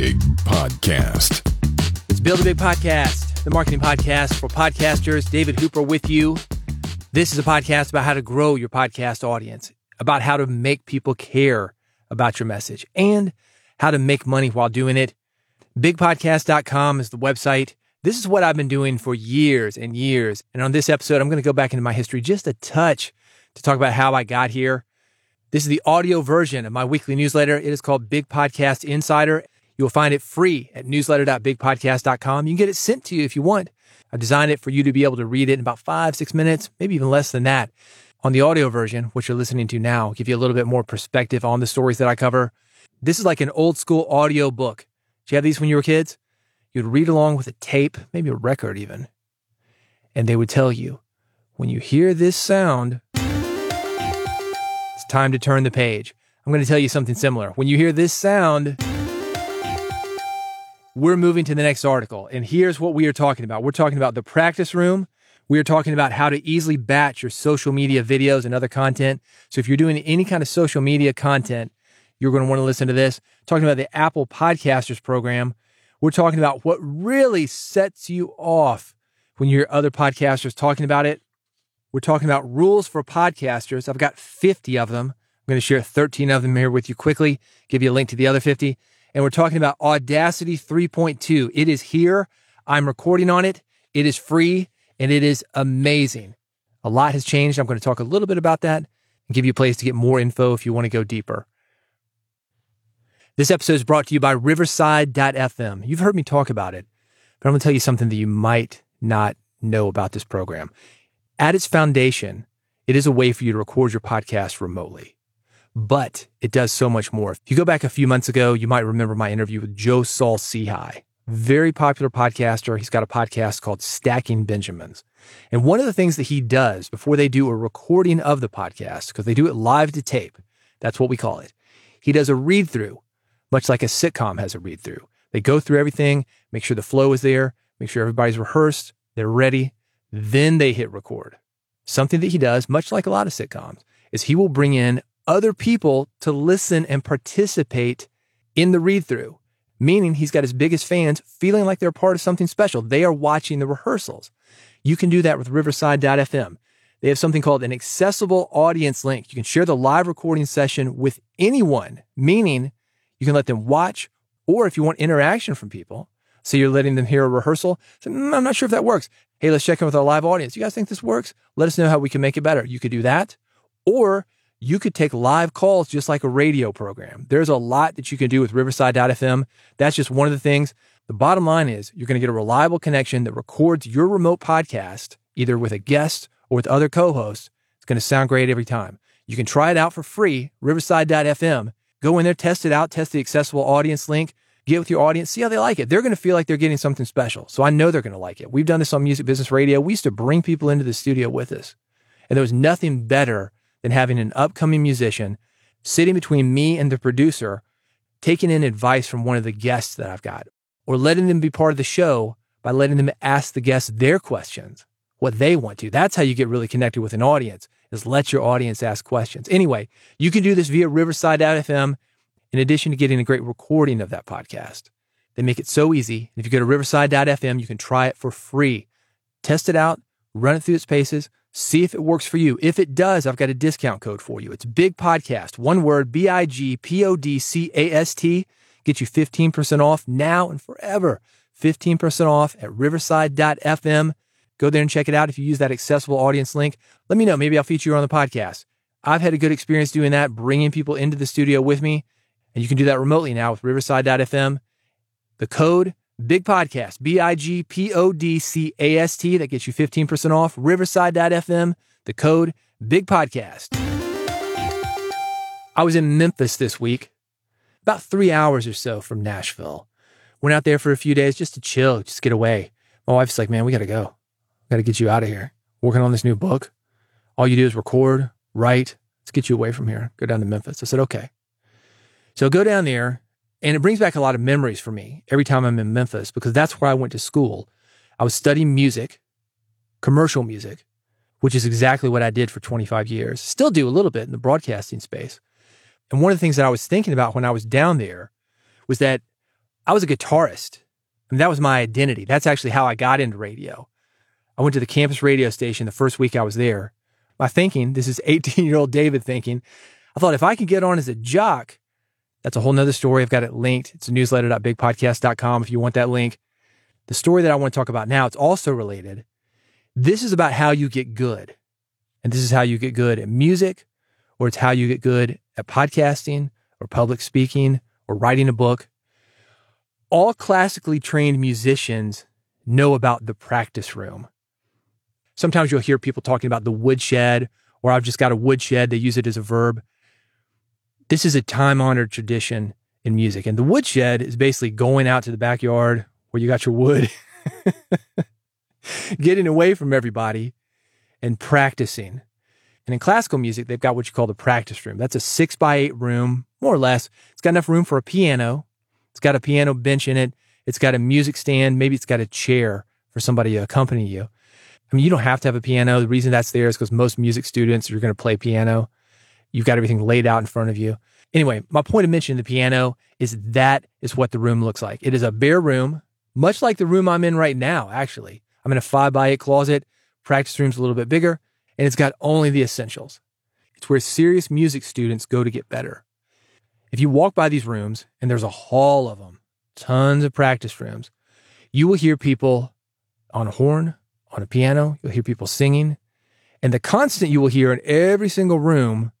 Big Podcast. It's Build a Big Podcast, the marketing podcast for podcasters. David Hooper with you. This is a podcast about how to grow your podcast audience, about how to make people care about your message, and how to make money while doing it. Bigpodcast.com is the website. This is what I've been doing for years and years. And on this episode, I'm going to go back into my history just a touch to talk about how I got here. This is the audio version of my weekly newsletter. It is called Big Podcast Insider. You will find it free at newsletter.bigpodcast.com. You can get it sent to you if you want. I designed it for you to be able to read it in about five, six minutes, maybe even less than that. On the audio version, which you're listening to now, give you a little bit more perspective on the stories that I cover. This is like an old school audio book. Did you have these when you were kids? You'd read along with a tape, maybe a record even. And they would tell you, when you hear this sound, it's time to turn the page. I'm going to tell you something similar. When you hear this sound, we're moving to the next article. And here's what we are talking about. We're talking about the practice room. We are talking about how to easily batch your social media videos and other content. So if you're doing any kind of social media content, you're going to want to listen to this. Talking about the Apple Podcasters program. We're talking about what really sets you off when you hear other podcasters talking about it. We're talking about rules for podcasters. I've got 50 of them. I'm going to share 13 of them here with you quickly, give you a link to the other 50. And we're talking about Audacity 3.2. It is here. I'm recording on it. It is free and it is amazing. A lot has changed. I'm going to talk a little bit about that and give you a place to get more info if you want to go deeper. This episode is brought to you by Riverside.fm. You've heard me talk about it, but I'm going to tell you something that you might not know about this program. At its foundation, it is a way for you to record your podcast remotely, but it does so much more. If you go back a few months ago, you might remember my interview with Joe Saul-Sehy, very popular podcaster. He's got a podcast called Stacking Benjamins. And one of the things that he does before they do a recording of the podcast, because they do it live to tape, that's what we call it. He does a read through, much like a sitcom has a read through. They go through everything, make sure the flow is there, make sure everybody's rehearsed, they're ready, then they hit record. Something that he does, much like a lot of sitcoms, is he will bring in other people to listen and participate in the read through, meaning he's got his biggest fans feeling like they're part of something special. They are watching the rehearsals. You can do that with Riverside.fm. They have something called an accessible audience link. You can share the live recording session with anyone, meaning you can let them watch, or if you want interaction from people, so you're letting them hear a rehearsal. So, mm, I'm not sure if that works. Hey, let's check in with our live audience. You guys think this works? Let us know how we can make it better. You could do that. Or you could take live calls just like a radio program. There's a lot that you can do with Riverside.fm. That's just one of the things. The bottom line is you're going to get a reliable connection that records your remote podcast, either with a guest or with other co hosts. It's going to sound great every time. You can try it out for free, riverside.fm. Go in there, test it out, test the accessible audience link get with your audience, see how they like it. They're going to feel like they're getting something special. So I know they're going to like it. We've done this on Music Business Radio. We used to bring people into the studio with us. And there was nothing better than having an upcoming musician sitting between me and the producer, taking in advice from one of the guests that I've got, or letting them be part of the show by letting them ask the guests their questions, what they want to. That's how you get really connected with an audience, is let your audience ask questions. Anyway, you can do this via Riverside.fm in addition to getting a great recording of that podcast. They make it so easy. If you go to riverside.fm, you can try it for free. Test it out, run it through its paces, see if it works for you. If it does, I've got a discount code for you. It's Big Podcast, one word, B I G P O D C A S T. Get you 15% off now and forever. 15% off at riverside.fm. Go there and check it out. If you use that accessible audience link, let me know. Maybe I'll feature you on the podcast. I've had a good experience doing that, bringing people into the studio with me. And you can do that remotely now with riverside.fm. The code Big Podcast, B I G P O D C A S T, that gets you 15% off. Riverside.fm, the code Big Podcast. I was in Memphis this week, about three hours or so from Nashville. Went out there for a few days just to chill, just get away. My wife's like, man, we got to go. Got to get you out of here. Working on this new book. All you do is record, write. Let's get you away from here. Go down to Memphis. I said, okay. So go down there and it brings back a lot of memories for me every time I'm in Memphis because that's where I went to school. I was studying music, commercial music, which is exactly what I did for 25 years. Still do a little bit in the broadcasting space. And one of the things that I was thinking about when I was down there was that I was a guitarist. Mean, that was my identity. That's actually how I got into radio. I went to the campus radio station the first week I was there. My thinking, this is 18 year old David thinking, I thought if I could get on as a jock, that's a whole nother story. I've got it linked. It's newsletter.bigpodcast.com if you want that link. The story that I want to talk about now, it's also related. This is about how you get good. And this is how you get good at music, or it's how you get good at podcasting, or public speaking, or writing a book. All classically trained musicians know about the practice room. Sometimes you'll hear people talking about the woodshed, or I've just got a woodshed. They use it as a verb. This is a time honored tradition in music. And the woodshed is basically going out to the backyard where you got your wood, getting away from everybody and practicing. And in classical music, they've got what you call the practice room. That's a six by eight room, more or less. It's got enough room for a piano. It's got a piano bench in it. It's got a music stand. Maybe it's got a chair for somebody to accompany you. I mean, you don't have to have a piano. The reason that's there is because most music students are going to play piano. You've got everything laid out in front of you. Anyway, my point of mentioning the piano is that is what the room looks like. It is a bare room, much like the room I'm in right now, actually. I'm in a five by eight closet practice room's a little bit bigger, and it's got only the essentials. It's where serious music students go to get better. If you walk by these rooms, and there's a hall of them, tons of practice rooms, you will hear people on a horn, on a piano, you'll hear people singing. And the constant you will hear in every single room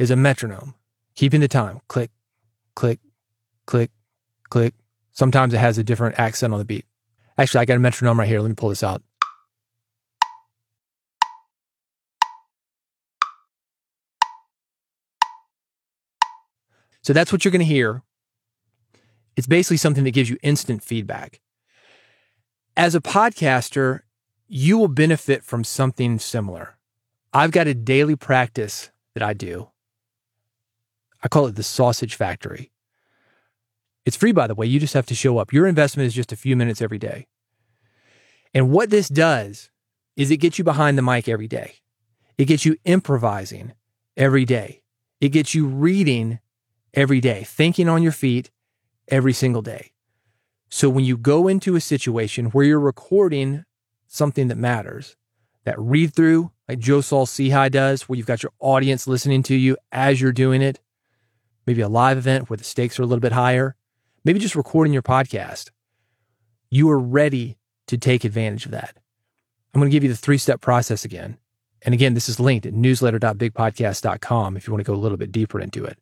is a metronome, keeping the time click, click, click, click. Sometimes it has a different accent on the beat. Actually, I got a metronome right here. Let me pull this out. So that's what you're going to hear. It's basically something that gives you instant feedback. As a podcaster, you will benefit from something similar. I've got a daily practice that I do. I call it the sausage factory. It's free, by the way. You just have to show up. Your investment is just a few minutes every day. And what this does is it gets you behind the mic every day. It gets you improvising every day. It gets you reading every day, thinking on your feet every single day. So when you go into a situation where you're recording something that matters, that read through, like Joe Saul Sehy does, where you've got your audience listening to you as you're doing it, maybe a live event where the stakes are a little bit higher, maybe just recording your podcast, you are ready to take advantage of that. I'm going to give you the three step process again. And again, this is linked at newsletter.bigpodcast.com if you want to go a little bit deeper into it.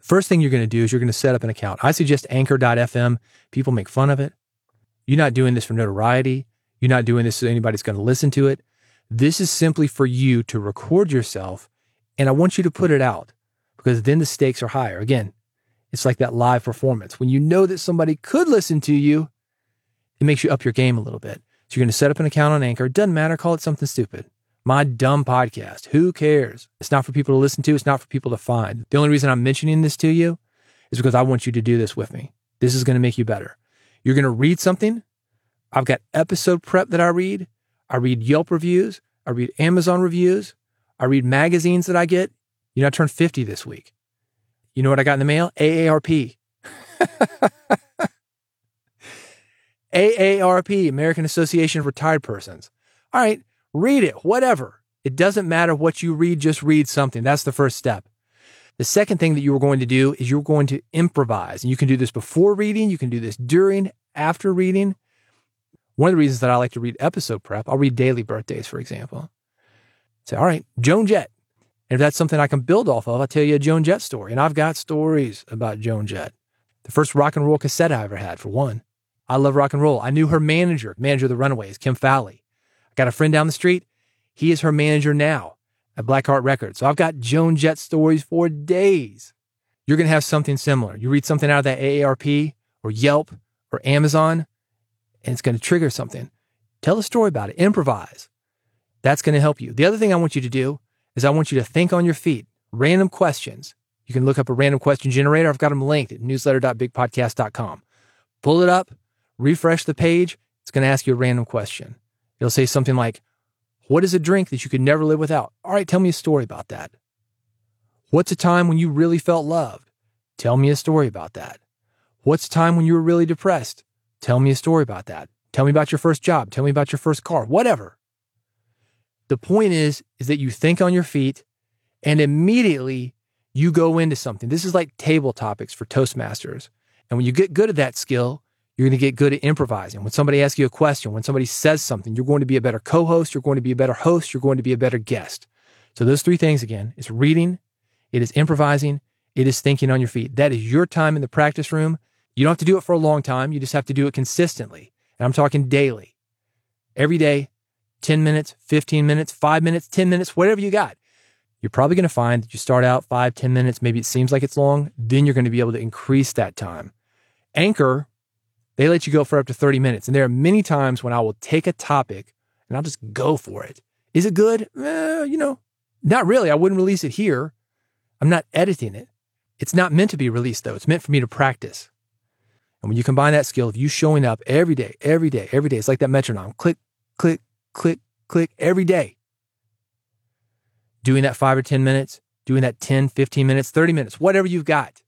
First thing you're going to do is you're going to set up an account. I suggest anchor.fm. People make fun of it. You're not doing this for notoriety. You're not doing this so anybody's going to listen to it. This is simply for you to record yourself. And I want you to put it out because then the stakes are higher. Again, it's like that live performance. When you know that somebody could listen to you, it makes you up your game a little bit. So you're going to set up an account on Anchor. It doesn't matter. Call it something stupid my dumb podcast. Who cares? It's not for people to listen to. It's not for people to find. The only reason I'm mentioning this to you is because I want you to do this with me. This is going to make you better. You're going to read something. I've got episode prep that I read. I read Yelp reviews. I read Amazon reviews. I read magazines that I get. You know, I turned 50 this week. You know what I got in the mail? AARP. AARP, American Association of Retired Persons. All right, Read it, whatever. It doesn't matter what you read, just read something. That's the first step. The second thing that you are going to do is you're going to improvise. And you can do this before reading, you can do this during, after reading. One of the reasons that I like to read episode prep, I'll read daily birthdays, for example. Say, all right, Joan Jett. And if that's something I can build off of, I'll tell you a Joan Jett story. And I've got stories about Joan Jett. The first rock and roll cassette I ever had, for one. I love rock and roll. I knew her manager, manager of the Runaways, Kim Fowley. I got a friend down the street. He is her manager now at Blackheart Records. So I've got Joan Jett stories for days. You're going to have something similar. You read something out of that AARP or Yelp or Amazon, and it's going to trigger something. Tell a story about it. Improvise. That's going to help you. The other thing I want you to do is I want you to think on your feet. Random questions. You can look up a random question generator. I've got them linked at newsletter.bigpodcast.com. Pull it up, refresh the page. It's going to ask you a random question. It'll say something like, What is a drink that you could never live without? All right, tell me a story about that. What's a time when you really felt loved? Tell me a story about that. What's a time when you were really depressed? Tell me a story about that. Tell me about your first job. Tell me about your first car, whatever. The point is, is that you think on your feet and immediately you go into something. This is like table topics for Toastmasters. And when you get good at that skill, you're going to get good at improvising. When somebody asks you a question, when somebody says something, you're going to be a better co-host, you're going to be a better host, you're going to be a better guest. So those three things again, it's reading, it is improvising, it is thinking on your feet. That is your time in the practice room. You don't have to do it for a long time. You just have to do it consistently. And I'm talking daily. Every day, 10 minutes, 15 minutes, five minutes, 10 minutes, whatever you got. You're probably going to find that you start out five, 10 minutes. Maybe it seems like it's long. Then you're going to be able to increase that time. Anchor, they let you go for up to 30 minutes. And there are many times when I will take a topic and I'll just go for it. Is it good? Eh, you know, not really. I wouldn't release it here. I'm not editing it. It's not meant to be released though. It's meant for me to practice. And when you combine that skill of you showing up every day, every day, every day, it's like that metronome click, click, click, click every day. Doing that five or 10 minutes, doing that 10, 15 minutes, 30 minutes, whatever you've got.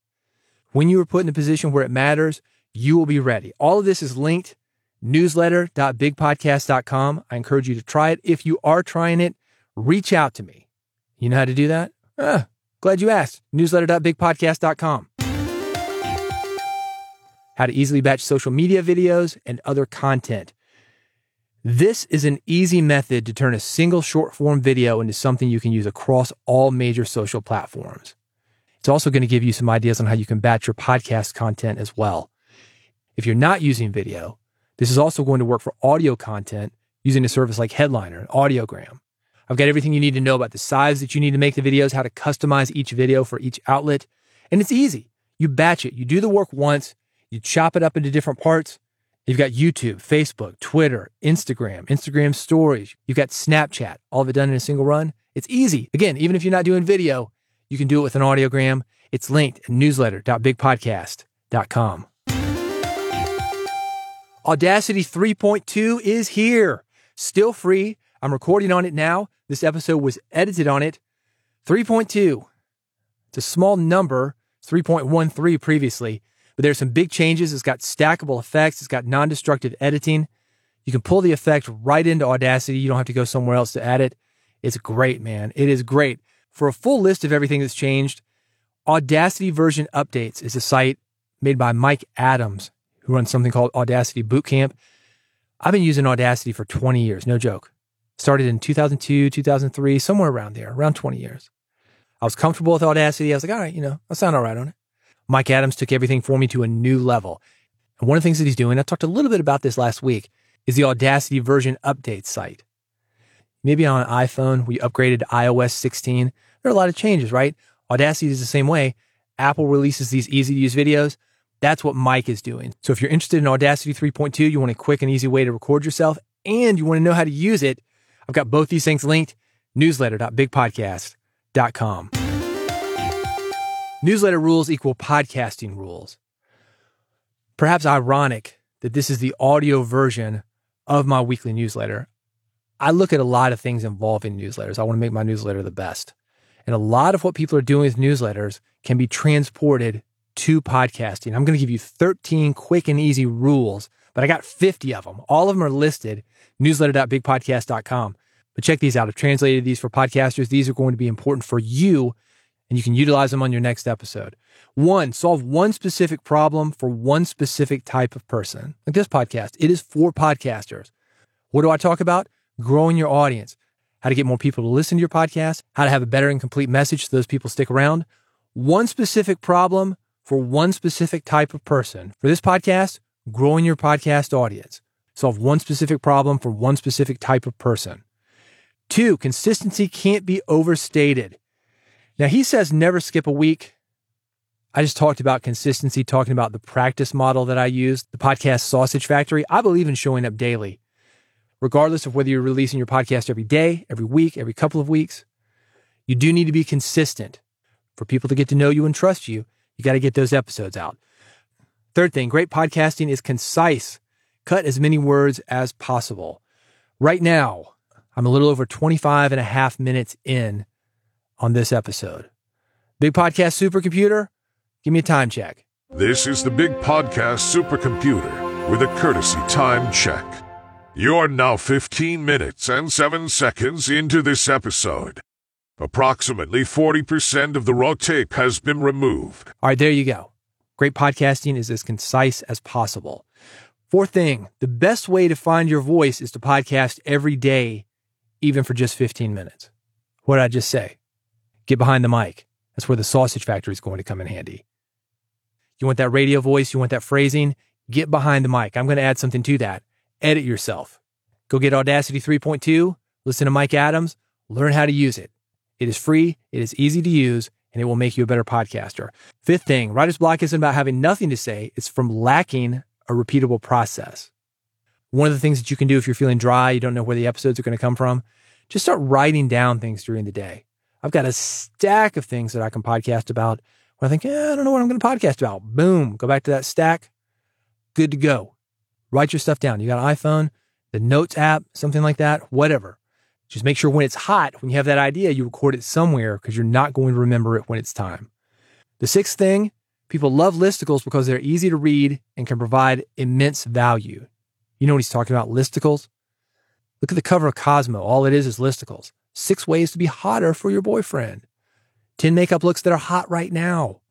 When you are put in a position where it matters, you will be ready. All of this is linked newsletter.bigpodcast.com. I encourage you to try it. If you are trying it, reach out to me. You know how to do that? Ah, glad you asked. Newsletter.bigpodcast.com. How to easily batch social media videos and other content. This is an easy method to turn a single short form video into something you can use across all major social platforms. It's also going to give you some ideas on how you can batch your podcast content as well. If you're not using video, this is also going to work for audio content using a service like Headliner, Audiogram. I've got everything you need to know about the size that you need to make the videos, how to customize each video for each outlet. And it's easy. You batch it. You do the work once, you chop it up into different parts. You've got YouTube, Facebook, Twitter, Instagram, Instagram stories. You've got Snapchat, all of it done in a single run. It's easy. Again, even if you're not doing video, you can do it with an audiogram. It's linked at newsletter.bigpodcast.com. Audacity 3.2 is here. Still free. I'm recording on it now. This episode was edited on it. 3.2. It's a small number. 3.13 previously, but there's some big changes. It's got stackable effects. It's got non-destructive editing. You can pull the effect right into Audacity. You don't have to go somewhere else to add it. It's great, man. It is great. For a full list of everything that's changed, Audacity version updates is a site made by Mike Adams, who runs something called Audacity Bootcamp. I've been using Audacity for 20 years, no joke. Started in 2002, 2003, somewhere around there, around 20 years. I was comfortable with Audacity. I was like, all right, you know, I sound all right on it. Mike Adams took everything for me to a new level. And one of the things that he's doing, I talked a little bit about this last week, is the Audacity version update site. Maybe on an iPhone, we upgraded to iOS 16. There are a lot of changes, right? Audacity is the same way. Apple releases these easy to use videos. That's what Mike is doing. So if you're interested in Audacity 3.2, you want a quick and easy way to record yourself, and you want to know how to use it, I've got both these things linked newsletter.bigpodcast.com. Newsletter rules equal podcasting rules. Perhaps ironic that this is the audio version of my weekly newsletter. I look at a lot of things involving newsletters. I want to make my newsletter the best. And a lot of what people are doing with newsletters can be transported to podcasting. I'm going to give you 13 quick and easy rules, but I got 50 of them. All of them are listed newsletter.bigpodcast.com. But check these out. I've translated these for podcasters. These are going to be important for you and you can utilize them on your next episode. One, solve one specific problem for one specific type of person. Like this podcast, it is for podcasters. What do I talk about? Growing your audience, how to get more people to listen to your podcast, how to have a better and complete message so those people stick around. One specific problem for one specific type of person. For this podcast, growing your podcast audience. Solve one specific problem for one specific type of person. Two, consistency can't be overstated. Now, he says never skip a week. I just talked about consistency, talking about the practice model that I use, the podcast Sausage Factory. I believe in showing up daily, regardless of whether you're releasing your podcast every day, every week, every couple of weeks. You do need to be consistent. For people to get to know you and trust you, you got to get those episodes out. Third thing, great podcasting is concise. Cut as many words as possible. Right now, I'm a little over 25 and a half minutes in on this episode. Big Podcast Supercomputer, give me a time check. This is the Big Podcast Supercomputer with a courtesy time check. You are now 15 minutes and 7 seconds into this episode. Approximately 40% of the raw tape has been removed. All right, there you go. Great podcasting is as concise as possible. Fourth thing, the best way to find your voice is to podcast every day, even for just 15 minutes. What did I just say? Get behind the mic. That's where the sausage factory is going to come in handy. You want that radio voice? You want that phrasing? Get behind the mic. I'm going to add something to that. Edit yourself. Go get Audacity 3.2, listen to Mike Adams, learn how to use it. It is free, it is easy to use, and it will make you a better podcaster. Fifth thing, writer's block isn't about having nothing to say, it's from lacking a repeatable process. One of the things that you can do if you're feeling dry, you don't know where the episodes are going to come from, just start writing down things during the day. I've got a stack of things that I can podcast about when I think, eh, I don't know what I'm going to podcast about. Boom, go back to that stack. Good to go. Write your stuff down. You got an iPhone, the Notes app, something like that, whatever. Just make sure when it's hot, when you have that idea, you record it somewhere because you're not going to remember it when it's time. The sixth thing, people love listicles because they're easy to read and can provide immense value. You know what he's talking about, listicles? Look at the cover of Cosmo. All it is is listicles. Six ways to be hotter for your boyfriend. 10 makeup looks that are hot right now.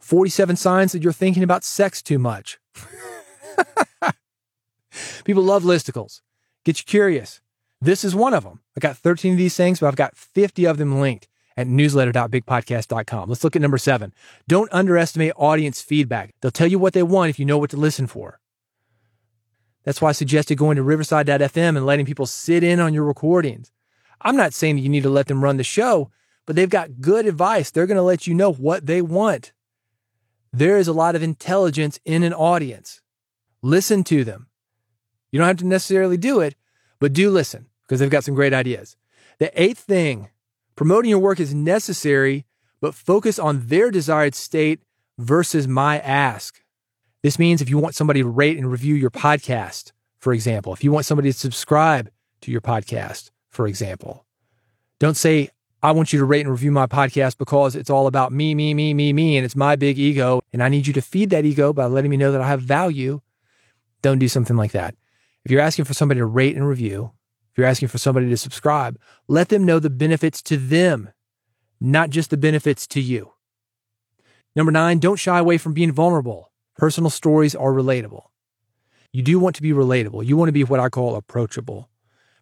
47 signs that you're thinking about sex too much. People love listicles. Get you curious. This is one of them. I got 13 of these things, but I've got 50 of them linked at newsletter.bigpodcast.com. Let's look at number seven. Don't underestimate audience feedback. They'll tell you what they want if you know what to listen for. That's why I suggested going to riverside.fm and letting people sit in on your recordings. I'm not saying that you need to let them run the show, but they've got good advice. They're going to let you know what they want. There is a lot of intelligence in an audience. Listen to them. You don't have to necessarily do it, but do listen because they've got some great ideas. The eighth thing promoting your work is necessary, but focus on their desired state versus my ask. This means if you want somebody to rate and review your podcast, for example, if you want somebody to subscribe to your podcast, for example, don't say, I want you to rate and review my podcast because it's all about me, me, me, me, me, and it's my big ego. And I need you to feed that ego by letting me know that I have value. Don't do something like that. If you're asking for somebody to rate and review, if you're asking for somebody to subscribe, let them know the benefits to them, not just the benefits to you. Number nine, don't shy away from being vulnerable. Personal stories are relatable. You do want to be relatable. You want to be what I call approachable.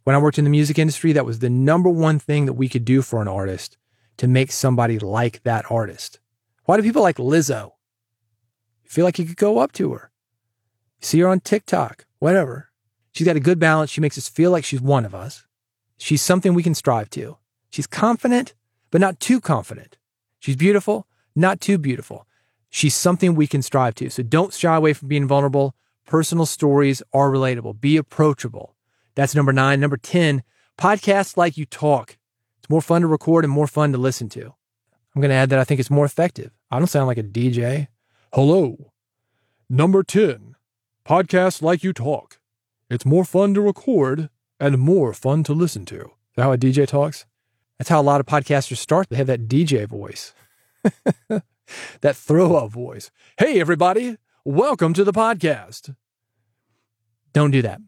When I worked in the music industry, that was the number one thing that we could do for an artist to make somebody like that artist. Why do people like Lizzo? You feel like you could go up to her. You see her on TikTok, whatever. She's got a good balance. She makes us feel like she's one of us. She's something we can strive to. She's confident, but not too confident. She's beautiful, not too beautiful. She's something we can strive to. So don't shy away from being vulnerable. Personal stories are relatable. Be approachable. That's number nine. Number 10, podcasts like you talk. It's more fun to record and more fun to listen to. I'm going to add that I think it's more effective. I don't sound like a DJ. Hello. Number 10, podcasts like you talk. It's more fun to record and more fun to listen to. Is that how a DJ talks? That's how a lot of podcasters start. They have that DJ voice, that throw up voice. Hey, everybody, welcome to the podcast. Don't do that.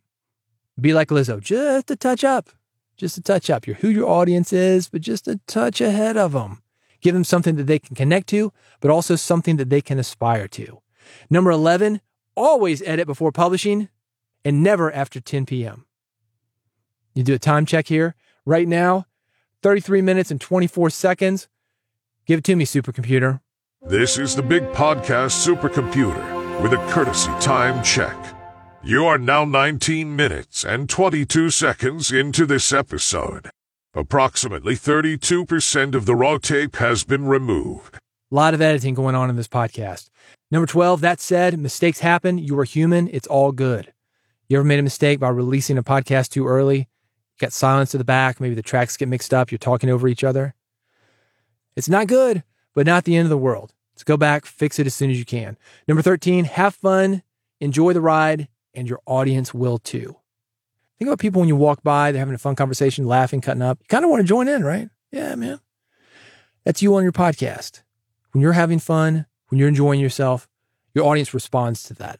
Be like Lizzo, just a touch up, just a touch up. You're who your audience is, but just a touch ahead of them. Give them something that they can connect to, but also something that they can aspire to. Number 11, always edit before publishing and never after 10 p.m. You do a time check here. Right now, 33 minutes and 24 seconds. Give it to me, supercomputer. This is the Big Podcast Supercomputer with a courtesy time check. You are now 19 minutes and 22 seconds into this episode. Approximately 32% of the raw tape has been removed. A lot of editing going on in this podcast. Number 12, that said, mistakes happen. You are human. It's all good. You ever made a mistake by releasing a podcast too early? You got silence at the back. Maybe the tracks get mixed up. You're talking over each other. It's not good, but not the end of the world. Let's go back, fix it as soon as you can. Number 13, have fun, enjoy the ride, and your audience will too. Think about people when you walk by, they're having a fun conversation, laughing, cutting up. You kind of want to join in, right? Yeah, man. That's you on your podcast. When you're having fun, when you're enjoying yourself, Your audience responds to that.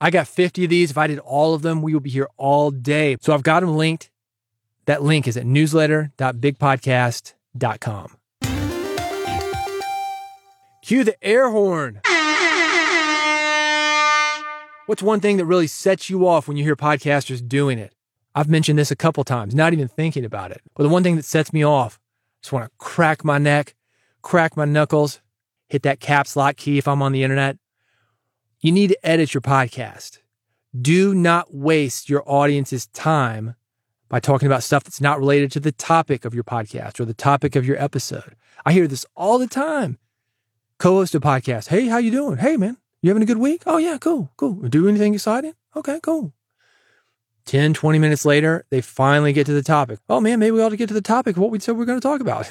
I got 50 of these. If I did all of them, we would be here all day. So I've got them linked. That link is at newsletter.bigpodcast.com. Cue the air horn. What's one thing that really sets you off when you hear podcasters doing it? I've mentioned this a couple times, not even thinking about it. But the one thing that sets me off, I just want to crack my neck, crack my knuckles, hit that caps lock key if I'm on the internet. You need to edit your podcast. Do not waste your audience's time by talking about stuff that's not related to the topic of your podcast or the topic of your episode. I hear this all the time. Co-host a podcast. Hey, how you doing? Hey, man, you having a good week? Oh, yeah, cool, cool. Do anything exciting? Okay, cool. 10, 20 minutes later, they finally get to the topic. Oh, man, maybe we ought to get to the topic of what we said we are going to talk about.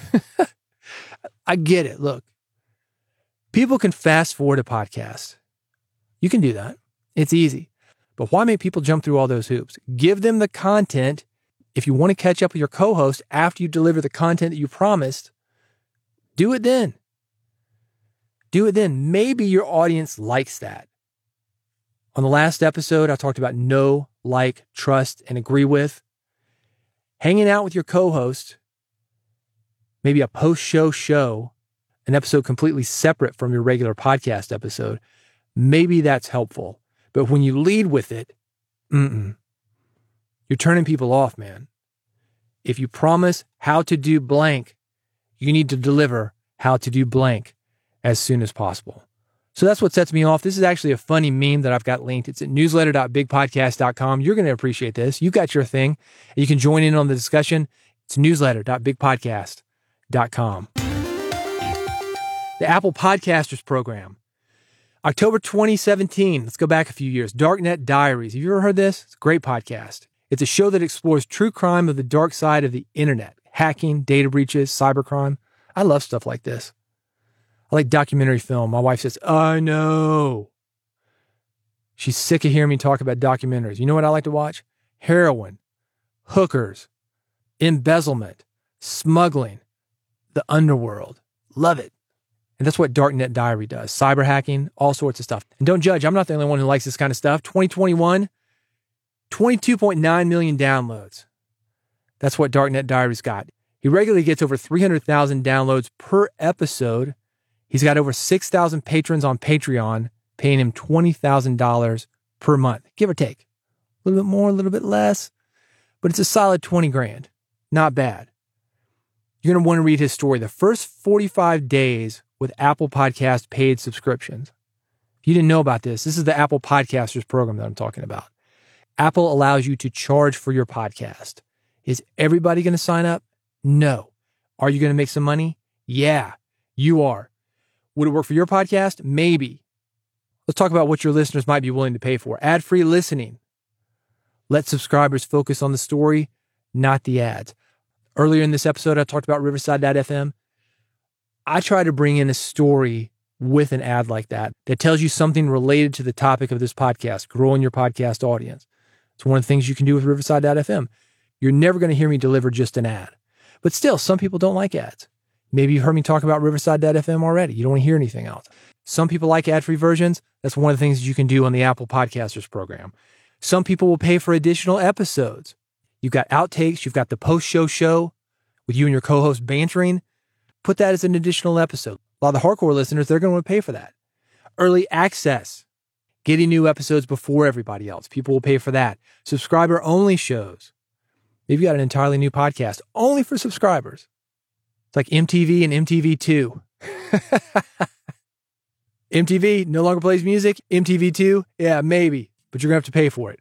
I get it. Look, people can fast forward a podcast. You can do that. It's easy. But why make people jump through all those hoops? Give them the content. If you want to catch up with your co host after you deliver the content that you promised, do it then. Do it then. Maybe your audience likes that. On the last episode, I talked about know, like, trust, and agree with. Hanging out with your co host, maybe a post show show, an episode completely separate from your regular podcast episode, maybe that's helpful. But when you lead with it, mm-mm. you're turning people off, man. If you promise how to do blank, you need to deliver how to do blank as soon as possible. So that's what sets me off. This is actually a funny meme that I've got linked. It's at newsletter.bigpodcast.com. You're going to appreciate this. You got your thing. You can join in on the discussion. It's newsletter.bigpodcast.com. The Apple Podcasters Program. October 2017. Let's go back a few years. Darknet Diaries. Have you ever heard this? It's a great podcast. It's a show that explores true crime of the dark side of the internet hacking, data breaches, cybercrime. I love stuff like this. I like documentary film. My wife says, I know. She's sick of hearing me talk about documentaries. You know what I like to watch? Heroin, hookers, embezzlement, smuggling, the underworld. Love it. And that's what Darknet Diary does cyber hacking, all sorts of stuff. And don't judge, I'm not the only one who likes this kind of stuff. 2021, 22.9 million downloads. That's what Darknet Diary's got. He regularly gets over 300,000 downloads per episode. He's got over 6,000 patrons on Patreon paying him $20,000 per month, give or take. A little bit more, a little bit less, but it's a solid 20 grand. Not bad. You're going to want to read his story. The first 45 days with Apple Podcast paid subscriptions. If you didn't know about this, this is the Apple Podcasters program that I'm talking about. Apple allows you to charge for your podcast. Is everybody going to sign up? No. Are you going to make some money? Yeah, you are. Would it work for your podcast? Maybe. Let's talk about what your listeners might be willing to pay for. Ad free listening. Let subscribers focus on the story, not the ads. Earlier in this episode, I talked about Riverside.fm. I try to bring in a story with an ad like that that tells you something related to the topic of this podcast, growing your podcast audience. It's one of the things you can do with Riverside.fm. You're never going to hear me deliver just an ad. But still, some people don't like ads. Maybe you've heard me talk about Riverside.fm already. You don't want to hear anything else. Some people like ad free versions. That's one of the things that you can do on the Apple Podcasters program. Some people will pay for additional episodes. You've got outtakes, you've got the post show show with you and your co host bantering. Put that as an additional episode. A lot of the hardcore listeners, they're going to want to pay for that. Early access, getting new episodes before everybody else. People will pay for that. Subscriber only shows. Maybe you got an entirely new podcast only for subscribers. It's like MTV and MTV2. MTV no longer plays music. MTV2, yeah, maybe, but you're going to have to pay for it.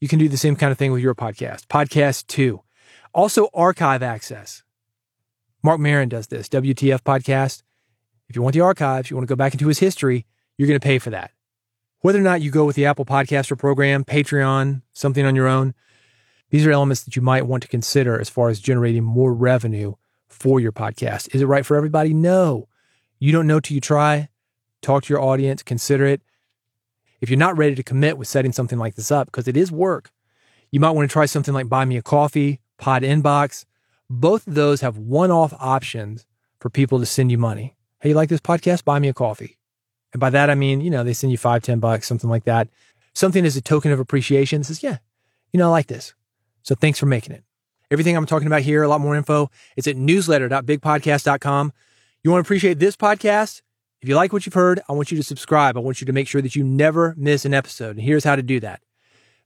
You can do the same kind of thing with your podcast. Podcast 2. Also, archive access. Marc Maron does this, WTF podcast. If you want the archives, you want to go back into his history, you're going to pay for that. Whether or not you go with the Apple Podcaster program, Patreon, something on your own, these are elements that you might want to consider as far as generating more revenue for your podcast. Is it right for everybody? No. You don't know till you try. Talk to your audience, consider it. If you're not ready to commit with setting something like this up, because it is work, you might want to try something like Buy Me a Coffee, Pod Inbox. Both of those have one off options for people to send you money. Hey, you like this podcast? Buy me a coffee. And by that, I mean, you know, they send you five, ten bucks, something like that. Something as a token of appreciation says, yeah, you know, I like this. So thanks for making it. Everything I'm talking about here, a lot more info, it's at newsletter.bigpodcast.com. You want to appreciate this podcast? If you like what you've heard, I want you to subscribe. I want you to make sure that you never miss an episode. And here's how to do that.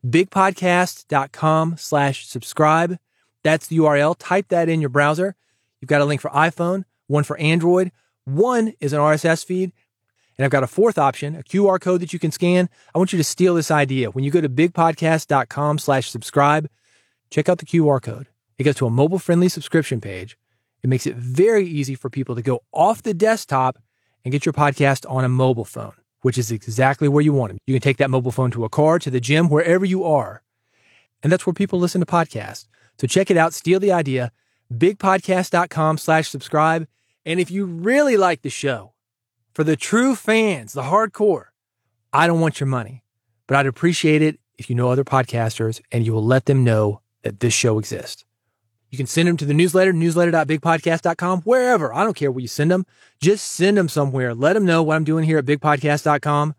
Bigpodcast.com slash subscribe. That's the URL. Type that in your browser. You've got a link for iPhone, one for Android. One is an RSS feed. And I've got a fourth option, a QR code that you can scan. I want you to steal this idea. When you go to bigpodcast.com slash subscribe, check out the QR code. It goes to a mobile friendly subscription page. It makes it very easy for people to go off the desktop and get your podcast on a mobile phone, which is exactly where you want them. You can take that mobile phone to a car, to the gym, wherever you are. And that's where people listen to podcasts. So check it out, steal the idea, bigpodcast.com slash subscribe. And if you really like the show, for the true fans, the hardcore, I don't want your money, but I'd appreciate it if you know other podcasters and you will let them know that this show exists. You can send them to the newsletter, newsletter.bigpodcast.com, wherever. I don't care where you send them. Just send them somewhere. Let them know what I'm doing here at bigpodcast.com.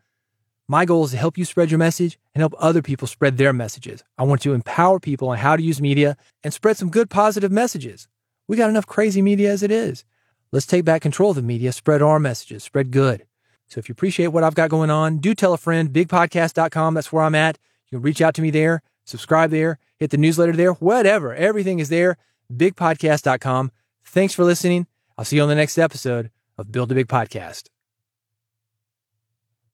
My goal is to help you spread your message and help other people spread their messages. I want to empower people on how to use media and spread some good positive messages. We got enough crazy media as it is. Let's take back control of the media, spread our messages, spread good. So if you appreciate what I've got going on, do tell a friend, bigpodcast.com. That's where I'm at. You can reach out to me there, subscribe there, hit the newsletter there, whatever. Everything is there. Bigpodcast.com. Thanks for listening. I'll see you on the next episode of Build a Big Podcast.